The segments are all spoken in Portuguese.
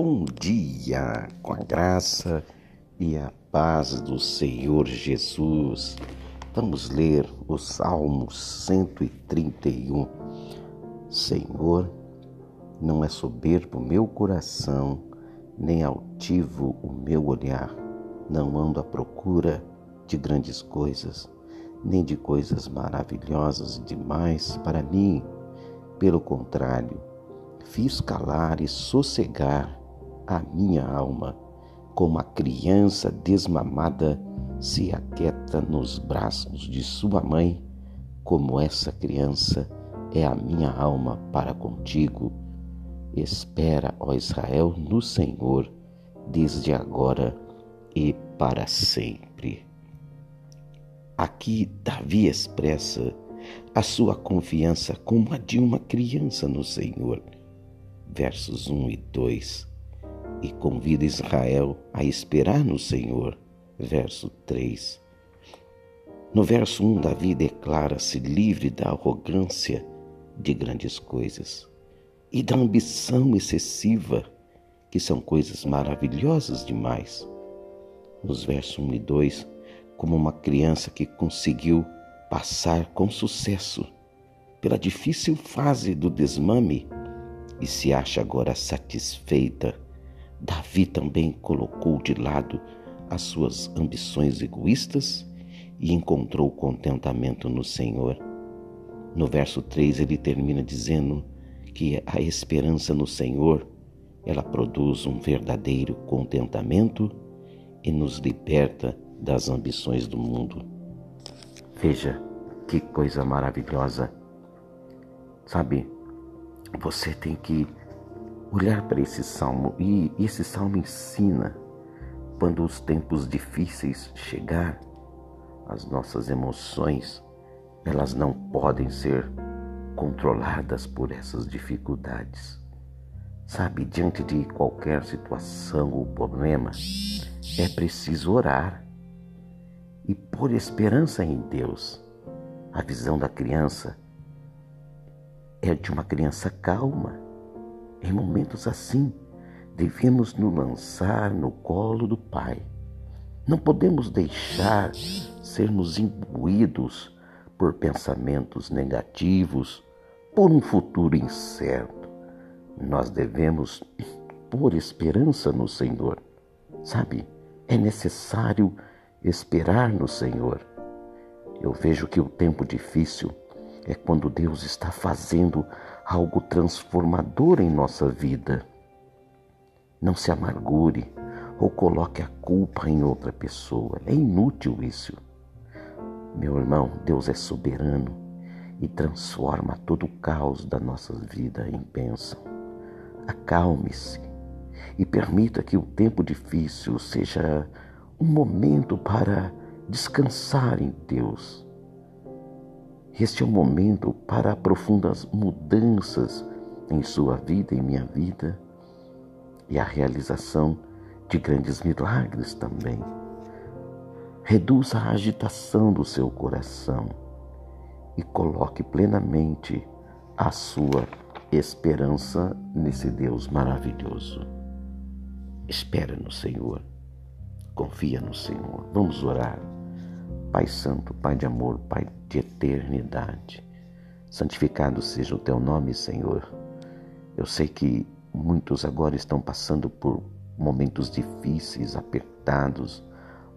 Bom dia, com a graça e a paz do Senhor Jesus. Vamos ler o Salmo 131. Senhor, não é soberbo meu coração, nem altivo o meu olhar. Não ando à procura de grandes coisas, nem de coisas maravilhosas demais para mim. Pelo contrário, fiz calar e sossegar a minha alma, como a criança desmamada se aquieta nos braços de sua mãe, como essa criança é a minha alma para contigo. Espera, ó Israel, no Senhor, desde agora e para sempre. Aqui Davi expressa a sua confiança como a de uma criança no Senhor. Versos 1 e 2 e convida Israel a esperar no Senhor. Verso 3. No verso 1, Davi declara-se livre da arrogância de grandes coisas e da ambição excessiva, que são coisas maravilhosas demais. Nos versos 1 e 2, como uma criança que conseguiu passar com sucesso pela difícil fase do desmame e se acha agora satisfeita Davi também colocou de lado as suas ambições egoístas e encontrou contentamento no Senhor. No verso 3 ele termina dizendo que a esperança no Senhor, ela produz um verdadeiro contentamento e nos liberta das ambições do mundo. Veja que coisa maravilhosa. Sabe, você tem que olhar para esse salmo e esse salmo ensina quando os tempos difíceis chegar, as nossas emoções, elas não podem ser controladas por essas dificuldades. Sabe, diante de qualquer situação ou problema, é preciso orar e pôr esperança em Deus. A visão da criança é de uma criança calma em momentos assim, devemos nos lançar no colo do Pai. Não podemos deixar sermos imbuídos por pensamentos negativos, por um futuro incerto. Nós devemos pôr esperança no Senhor. Sabe, é necessário esperar no Senhor. Eu vejo que o tempo difícil é quando Deus está fazendo algo transformador em nossa vida. Não se amargure ou coloque a culpa em outra pessoa. É inútil isso. Meu irmão, Deus é soberano e transforma todo o caos da nossa vida em bênção. Acalme-se e permita que o tempo difícil seja um momento para descansar em Deus este é o momento para profundas mudanças em sua vida e minha vida e a realização de grandes milagres também. Reduza a agitação do seu coração e coloque plenamente a sua esperança nesse Deus maravilhoso. Espera no Senhor, confia no Senhor. Vamos orar. Pai Santo, Pai de amor, Pai de eternidade. Santificado seja o teu nome, Senhor. Eu sei que muitos agora estão passando por momentos difíceis, apertados,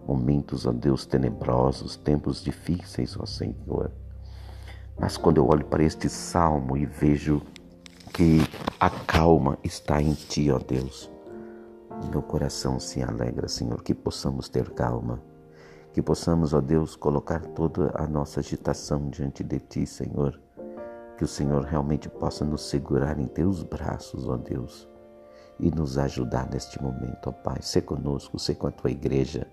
momentos, ó Deus, tenebrosos, tempos difíceis, ó Senhor. Mas quando eu olho para este salmo e vejo que a calma está em Ti, ó Deus, meu coração se alegra, Senhor, que possamos ter calma que possamos, ó Deus, colocar toda a nossa agitação diante de Ti, Senhor. Que o Senhor realmente possa nos segurar em Teus braços, ó Deus, e nos ajudar neste momento, ó Pai. Ser conosco, ser com a Tua igreja,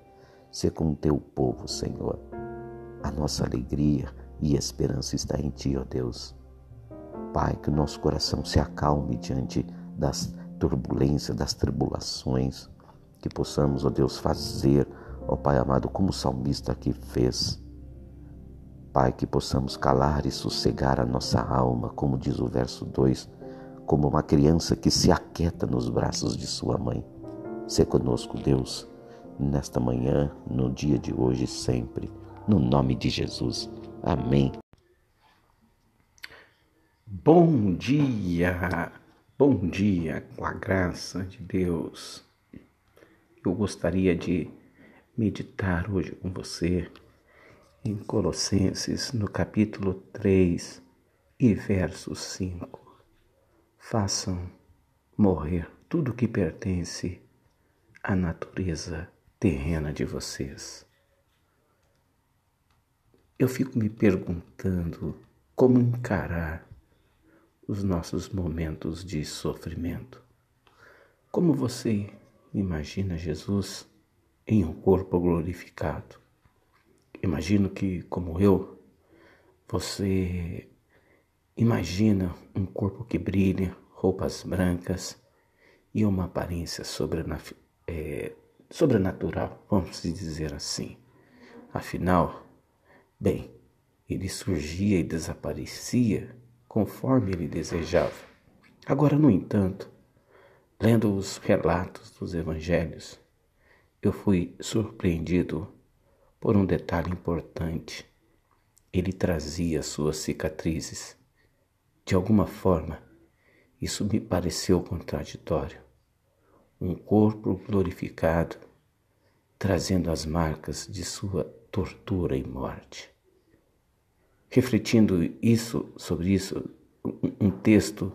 ser com o Teu povo, Senhor. A nossa alegria e esperança está em Ti, ó Deus. Pai, que o nosso coração se acalme diante das turbulências, das tribulações, que possamos, ó Deus, fazer Ó Pai amado, como o salmista aqui fez. Pai, que possamos calar e sossegar a nossa alma, como diz o verso 2, como uma criança que se aquieta nos braços de sua mãe. Se conosco, Deus, nesta manhã, no dia de hoje e sempre, no nome de Jesus. Amém. Bom dia, bom dia com a graça de Deus. Eu gostaria de meditar hoje com você em Colossenses, no capítulo 3 e verso 5. Façam morrer tudo que pertence à natureza terrena de vocês. Eu fico me perguntando como encarar os nossos momentos de sofrimento. Como você imagina Jesus em um corpo glorificado? Imagino que, como eu, você imagina um corpo que brilha, roupas brancas e uma aparência é, sobrenatural, vamos dizer assim. Afinal, bem, ele surgia e desaparecia conforme ele desejava. Agora, no entanto, lendo os relatos dos evangelhos, eu fui surpreendido por um detalhe importante. Ele trazia suas cicatrizes. De alguma forma, isso me pareceu contraditório. Um corpo glorificado trazendo as marcas de sua tortura e morte. Refletindo isso sobre isso, um texto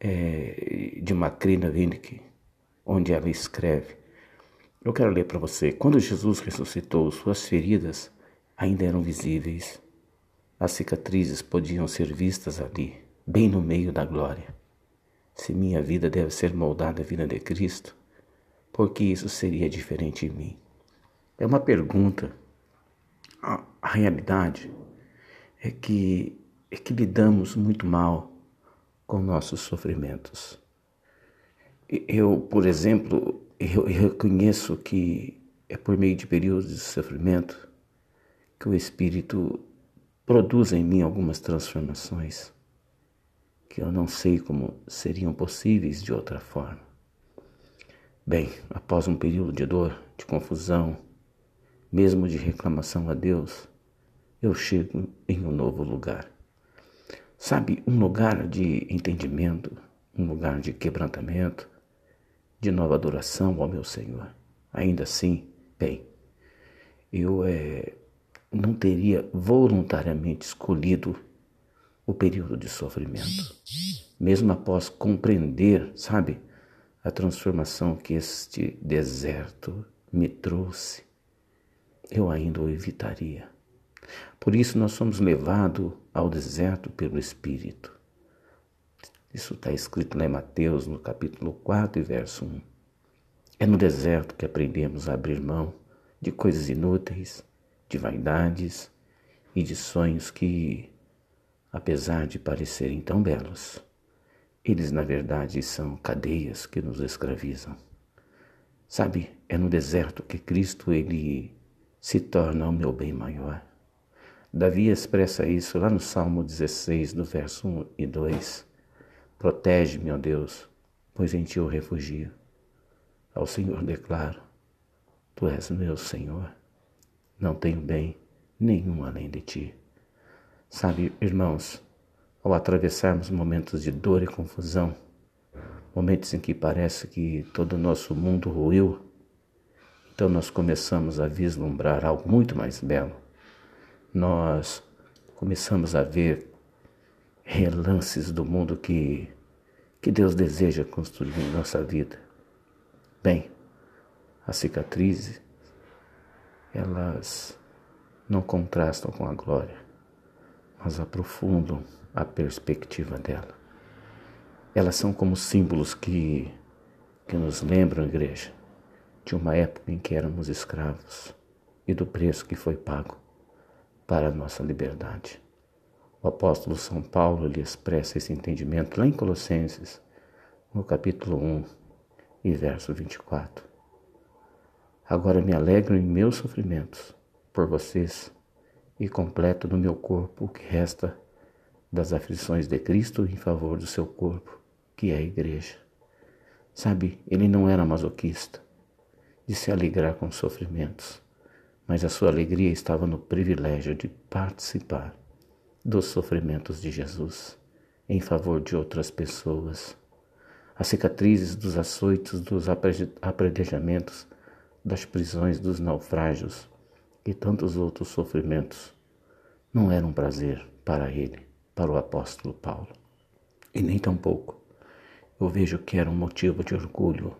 é, de Macrina Winnick, onde ela escreve: Eu quero ler para você. Quando Jesus ressuscitou, suas feridas ainda eram visíveis. As cicatrizes podiam ser vistas ali, bem no meio da glória. Se minha vida deve ser moldada à vida de Cristo, por que isso seria diferente em mim? É uma pergunta. A, realidade é que, é que lidamos muito mal com nossos sofrimentos. Eu, por exemplo, eu, reconheço que é por meio de períodos de sofrimento que o Espírito produz em mim algumas transformações que eu não sei como seriam possíveis de outra forma. Bem, após um período de dor, de confusão, mesmo de reclamação a Deus, eu chego em um novo lugar. Sabe, um lugar de entendimento, um lugar de quebrantamento, de nova adoração ao meu Senhor. Ainda assim, bem, eu é, não teria voluntariamente escolhido o período de sofrimento. Mesmo após compreender, sabe, a transformação que este deserto me trouxe, eu ainda o evitaria. Por isso nós somos levados ao deserto pelo Espírito. Isso está escrito lá em Mateus, no capítulo 4 e verso 1. É no deserto que aprendemos a abrir mão de coisas inúteis, de vaidades e de sonhos que apesar de parecerem tão belos, eles na verdade são cadeias que nos escravizam. Sabe, é no deserto que Cristo ele se torna o meu bem maior. Davi expressa isso lá no Salmo 16, do verso 1 e 2. Protege-me, ó Deus, pois em ti eu refugio. Ao Senhor declaro: Tu és meu Senhor. Não tenho bem nenhum além de ti. Sabe, irmãos, ao atravessarmos momentos de dor e confusão, momentos em que parece que todo o nosso mundo ruiu, então nós começamos a vislumbrar algo muito mais belo. Nós começamos a ver relances do mundo que, que Deus deseja construir em nossa vida. Bem, as cicatrizes, elas não contrastam com a glória mas aprofundam a perspectiva dela. Elas são como símbolos que, que nos lembram, igreja, de uma época em que éramos escravos e do preço que foi pago para a nossa liberdade. O apóstolo São Paulo lhe expressa esse entendimento lá em Colossenses, no capítulo 1 e verso 24. Agora me alegro em meus sofrimentos por vocês e completo no meu corpo o que resta das aflições de Cristo em favor do seu corpo, que é a igreja. Sabe, ele não era masoquista de se alegrar com sofrimentos, mas a sua alegria estava no privilégio de participar dos sofrimentos de Jesus em favor de outras pessoas. As cicatrizes dos açoites, dos apredejamentos, das prisões, dos naufrágios e tantos outros sofrimentos não eram um prazer para ele, para o apóstolo Paulo. E nem tampouco eu vejo que era um motivo de orgulho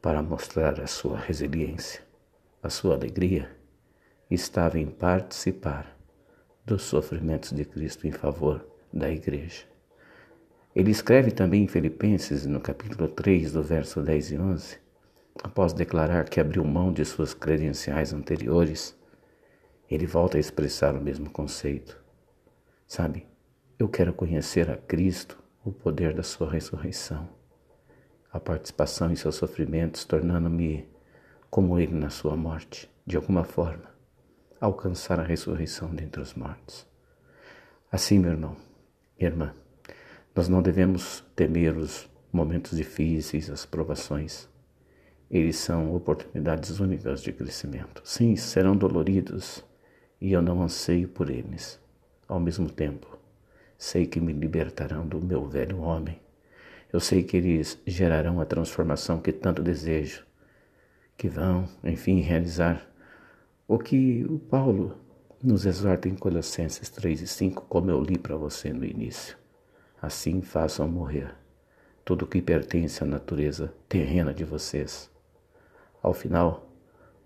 para mostrar a sua resiliência, a sua alegria, estava em participar dos sofrimentos de Cristo em favor da igreja. Ele escreve também em Filipenses, no capítulo 3, do verso 10 e 11, após declarar que abriu mão de suas credenciais anteriores, ele volta a expressar o mesmo conceito. Sabe, eu quero conhecer a Cristo, o poder da sua ressurreição a participação em seus sofrimentos, tornando-me como ele na sua morte, de alguma forma, alcançar a ressurreição dentre os mortos. Assim, meu irmão, minha irmã, nós não devemos temer os momentos difíceis, as provações. Eles são oportunidades únicas de crescimento. Sim, serão doloridos e eu não anseio por eles. Ao mesmo tempo, sei que me libertarão do meu velho homem eu sei que eles gerarão a transformação que tanto desejo, que vão, enfim, realizar o que o Paulo nos exorta em Colossenses 3 e 5, como eu li para você no início. Assim façam morrer tudo o que pertence à natureza terrena de vocês. Ao final,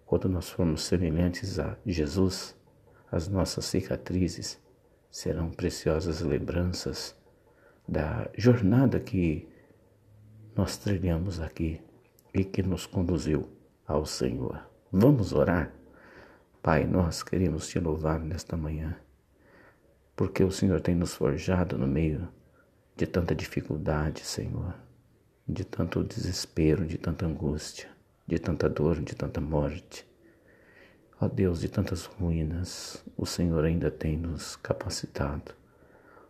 quando nós formos semelhantes a Jesus, as nossas cicatrizes serão preciosas lembranças da jornada que nós trilhamos aqui e que nos conduziu ao Senhor. Vamos orar? Pai, nós queremos te louvar nesta manhã, porque o Senhor tem nos forjado no meio de tanta dificuldade, Senhor, de tanto desespero, de tanta angústia, de tanta dor, de tanta morte. Ó Deus, de tantas ruínas, o Senhor ainda tem nos capacitado,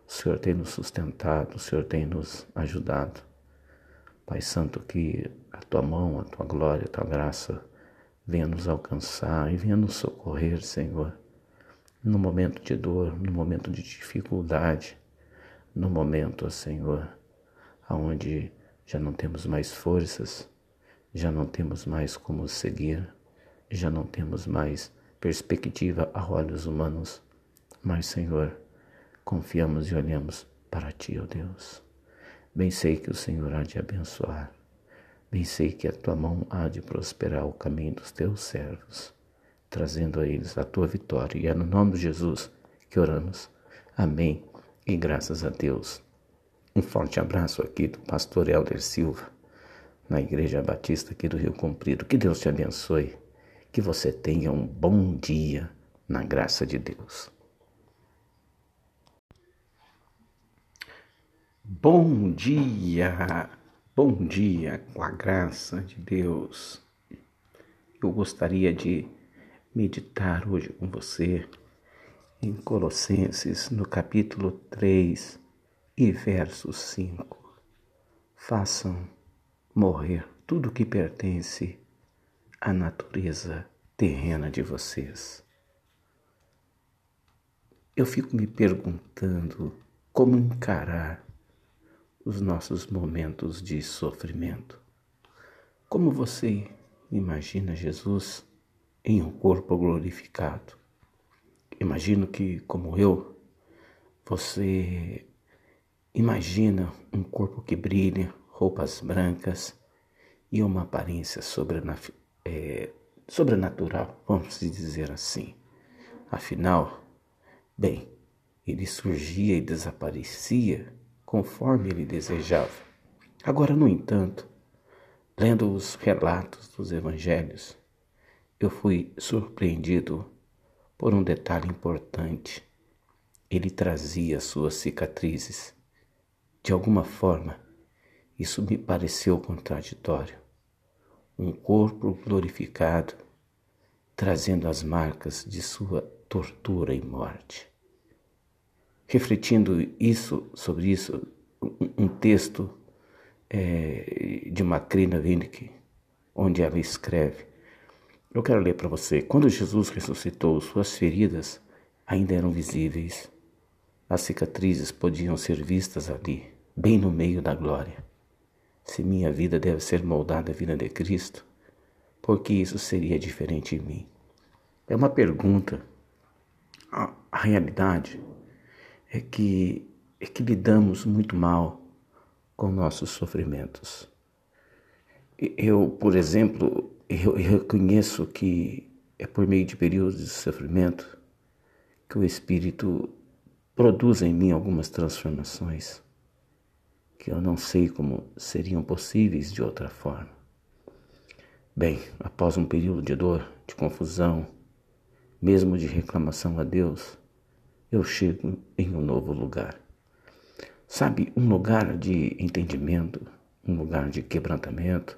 o Senhor tem nos sustentado, o Senhor tem nos ajudado. Pai Santo, que a tua mão, a tua glória, a tua graça venha nos alcançar e venha nos socorrer, Senhor, no momento de dor, no momento de dificuldade, no momento, Senhor, aonde já não temos mais forças, já não temos mais como seguir, já não temos mais perspectiva a olhos humanos, mas, Senhor, confiamos e olhamos para Ti, ó Deus. Bem sei que o Senhor há de abençoar. Bem sei que a tua mão há de prosperar o caminho dos teus servos, trazendo a eles a tua vitória. E é no nome de Jesus que oramos. Amém. E graças a Deus. Um forte abraço aqui do pastor Helder Silva, na Igreja Batista aqui do Rio Comprido. Que Deus te abençoe. Que você tenha um bom dia na graça de Deus. Bom dia, bom dia com a graça de Deus. Eu gostaria de meditar hoje com você em Colossenses, no capítulo 3 e verso 5. Façam morrer tudo que pertence à natureza terrena de vocês. Eu fico me perguntando como encarar os nossos momentos de sofrimento. Como você imagina Jesus em um corpo glorificado? Imagino que, como eu, você imagina um corpo que brilha, roupas brancas e uma aparência é, sobrenatural, vamos dizer assim. Afinal, bem, ele surgia e desaparecia conforme ele desejava. Agora, no entanto, lendo os relatos dos evangelhos, eu fui surpreendido por um detalhe importante. Ele trazia suas cicatrizes. De alguma forma, isso me pareceu contraditório. Um corpo glorificado trazendo as marcas de sua tortura e morte refletindo isso sobre isso, um texto é, de Macrina Winnick, onde ela escreve. Eu quero ler para você. Quando Jesus ressuscitou, suas feridas ainda eram visíveis. As cicatrizes podiam ser vistas ali, bem no meio da glória. Se minha vida deve ser moldada à vida de Cristo, porque isso seria diferente em mim? É uma pergunta. A realidade é que, é que lidamos muito mal com nossos sofrimentos. Eu, por exemplo, eu, eu reconheço que é por meio de períodos de sofrimento que o Espírito produz em mim algumas transformações que eu não sei como seriam possíveis de outra forma. Bem, após um período de dor, de confusão, mesmo de reclamação a Deus, eu chego em um novo lugar. Sabe, um lugar de entendimento, um lugar de quebrantamento,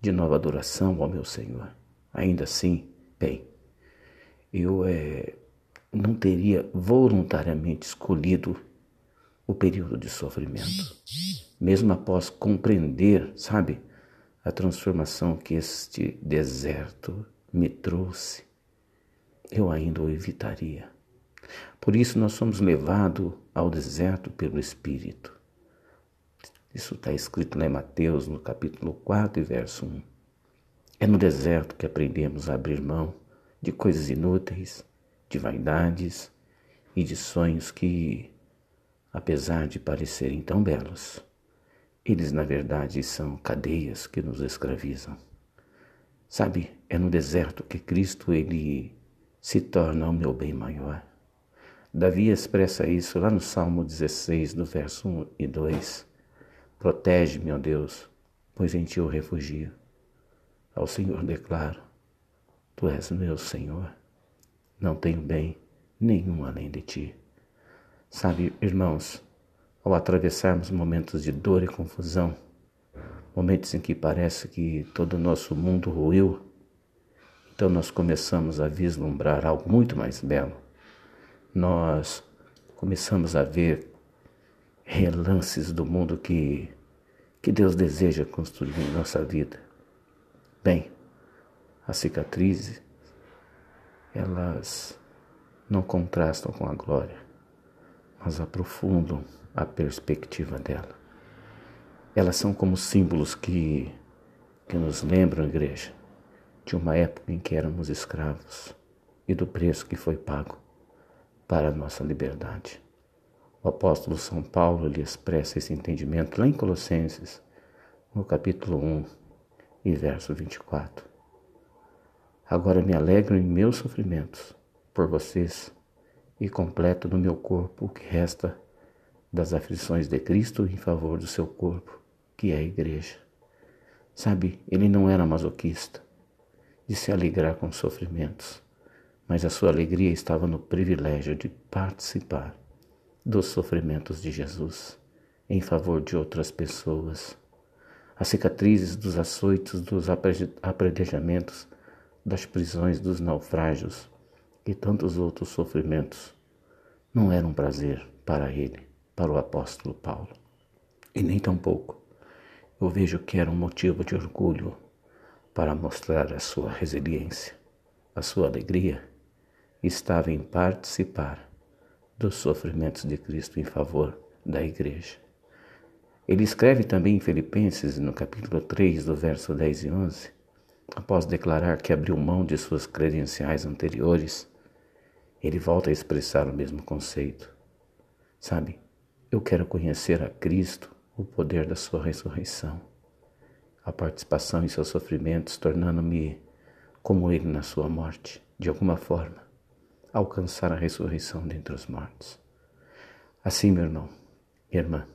de nova adoração ao meu Senhor. Ainda assim, bem, eu é, não teria voluntariamente escolhido o período de sofrimento, mesmo após compreender, sabe, a transformação que este deserto me trouxe, eu ainda o evitaria. Por isso nós somos levados ao deserto pelo Espírito. Isso está escrito lá em Mateus, no capítulo 4 e verso 1. É no deserto que aprendemos a abrir mão de coisas inúteis, de vaidades e de sonhos que, apesar de parecerem tão belos, eles na verdade são cadeias que nos escravizam. Sabe, é no deserto que Cristo ele se torna o meu bem maior. Davi expressa isso lá no Salmo 16, no verso 1 e 2. Protege-me, ó Deus, pois em ti eu refugio. Ao Senhor declaro: Tu és meu Senhor. Não tenho bem nenhum além de ti. Sabe, irmãos, ao atravessarmos momentos de dor e confusão, momentos em que parece que todo o nosso mundo ruiu, então nós começamos a vislumbrar algo muito mais belo. Nós começamos a ver relances do mundo que, que Deus deseja construir em nossa vida. Bem, as cicatrizes, elas não contrastam com a glória, mas aprofundam a perspectiva dela. Elas são como símbolos que, que nos lembram, igreja, de uma época em que éramos escravos e do preço que foi pago para a nossa liberdade. O apóstolo São Paulo lhe expressa esse entendimento lá em Colossenses, no capítulo 1 e verso 24. Agora me alegro em meus sofrimentos por vocês e completo no meu corpo o que resta das aflições de Cristo em favor do seu corpo, que é a igreja. Sabe, ele não era masoquista de se alegrar com sofrimentos, mas a sua alegria estava no privilégio de participar dos sofrimentos de Jesus em favor de outras pessoas. As cicatrizes dos açoitos, dos apredejamentos, das prisões, dos naufrágios e tantos outros sofrimentos não eram um prazer para ele, para o apóstolo Paulo. E nem tampouco eu vejo que era um motivo de orgulho para mostrar a sua resiliência, a sua alegria estava em participar dos sofrimentos de Cristo em favor da igreja. Ele escreve também em Filipenses, no capítulo 3, do verso 10 e 11, após declarar que abriu mão de suas credenciais anteriores, ele volta a expressar o mesmo conceito. Sabe, eu quero conhecer a Cristo, o poder da sua ressurreição, a participação em seus sofrimentos, tornando-me como ele na sua morte, de alguma forma, alcançar a ressurreição dentre os mortos. Assim, meu irmão, irmã,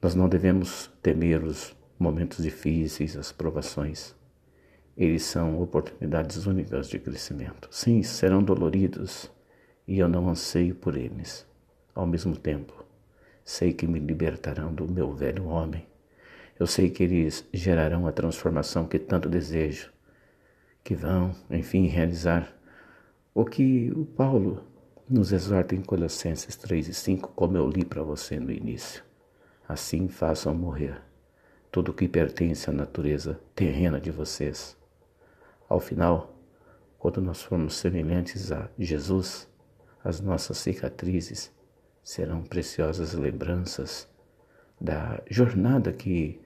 nós não devemos temer os momentos difíceis, as provações eles são oportunidades únicas de crescimento. Sim, serão doloridos e eu não anseio por eles. Ao mesmo tempo, sei que me libertarão do meu velho homem. Eu sei que eles gerarão a transformação que tanto desejo, que vão, enfim, realizar o que o Paulo nos exorta em Colossenses 3 e 5, como eu li para você no início. Assim façam morrer tudo que pertence à natureza terrena de vocês. Ao final, quando nós formos semelhantes a Jesus, as nossas cicatrizes serão preciosas lembranças da jornada que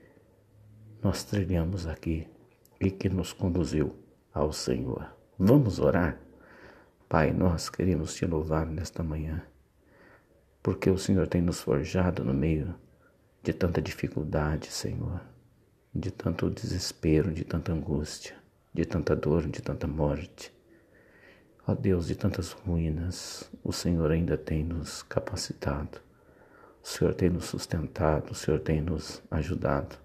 nós trilhamos aqui e que nos conduziu ao Senhor. Vamos orar? Pai, nós queremos te louvar nesta manhã, porque o Senhor tem nos forjado no meio de tanta dificuldade, Senhor, de tanto desespero, de tanta angústia, de tanta dor, de tanta morte. Ó Deus, de tantas ruínas, o Senhor ainda tem nos capacitado, o Senhor tem nos sustentado, o Senhor tem nos ajudado.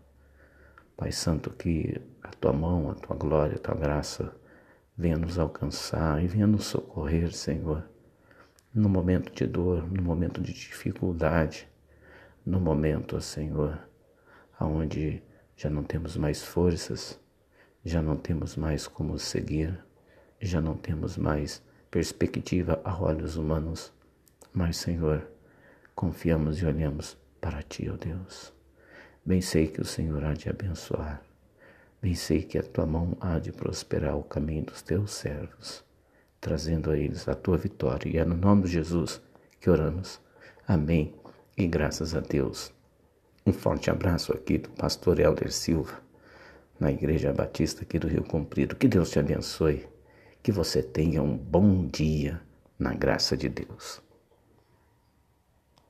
Pai Santo, que a tua mão, a tua glória, a tua graça venha nos alcançar e venha nos socorrer, Senhor, no momento de dor, no momento de dificuldade, no momento, Senhor, aonde já não temos mais forças, já não temos mais como seguir, já não temos mais perspectiva a olhos humanos, mas, Senhor, confiamos e olhamos para Ti, ó Deus. Bem sei que o Senhor há de abençoar Bem sei que a tua mão há de prosperar o caminho dos teus servos, trazendo a eles a tua vitória. E é no nome de Jesus que oramos. Amém. E graças a Deus. Um forte abraço aqui do pastor Helder Silva, na Igreja Batista aqui do Rio Comprido. Que Deus te abençoe. Que você tenha um bom dia na graça de Deus.